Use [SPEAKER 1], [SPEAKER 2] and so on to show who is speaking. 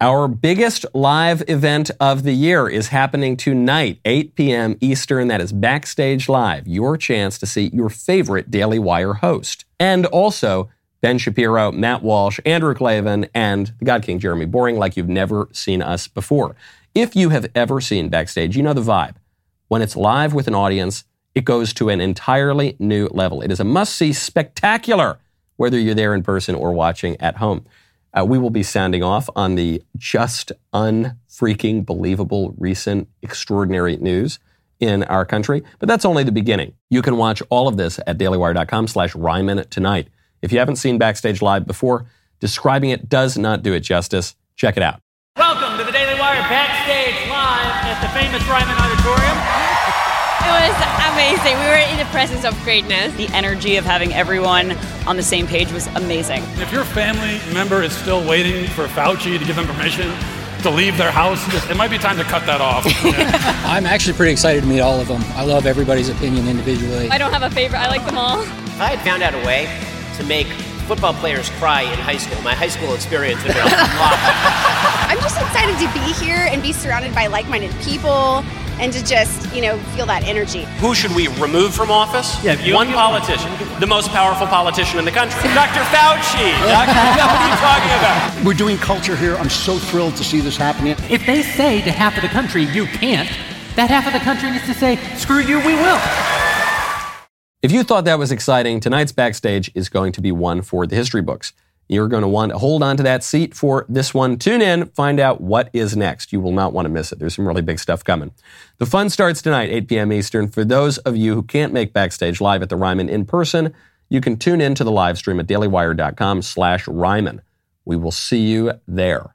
[SPEAKER 1] Our biggest live event of the year is happening tonight, 8 p.m. Eastern. That is Backstage Live, your chance to see your favorite Daily Wire host. And also, Ben Shapiro, Matt Walsh, Andrew Klavan, and the God King Jeremy Boreing, like you've never seen us before. If you have ever seen Backstage, you know the vibe. When it's live with an audience, it goes to an entirely new level. It is a must see spectacular, whether you're there in person or watching at home. Uh, we will be sounding off on the just unfreaking believable recent extraordinary news in our country, but that's only the beginning. You can watch all of this at dailywire.com slash Ryman tonight. If you haven't seen Backstage Live before, describing it does not do it justice. Check it out.
[SPEAKER 2] Welcome to the Daily Wire Backstage Live at the famous Ryman Auditorium.
[SPEAKER 3] It was amazing. We were in the presence of greatness.
[SPEAKER 4] The energy of having everyone on the same page was amazing.
[SPEAKER 5] If your family member is still waiting for Fauci to give them permission to leave their house, it might be time to cut that off.
[SPEAKER 6] I'm actually pretty excited to meet all of them. I love everybody's opinion individually.
[SPEAKER 3] I don't have a favorite. I like them all.
[SPEAKER 7] If I had found out a way to make football players cry in high school, my high school experience would be a lot.
[SPEAKER 8] I'm just excited to be here and be surrounded by like-minded people and to just, you know, feel that energy.
[SPEAKER 7] Who should we remove from office?
[SPEAKER 2] Yeah, you-
[SPEAKER 7] One
[SPEAKER 2] you-
[SPEAKER 7] politician, the most powerful politician in the country, Dr. Fauci. Dr. what are you talking about?
[SPEAKER 9] We're doing culture here. I'm so thrilled to see this happening.
[SPEAKER 2] If they say to half of the country, you can't, that half of the country needs to say, screw you, we will.
[SPEAKER 1] If you thought that was exciting, tonight's backstage is going to be one for the history books. You're going to want to hold on to that seat for this one. Tune in, find out what is next. You will not want to miss it. There's some really big stuff coming. The fun starts tonight, 8 p.m. Eastern. For those of you who can't make backstage live at the Ryman in person, you can tune in to the live stream at dailywire.com slash Ryman. We will see you there.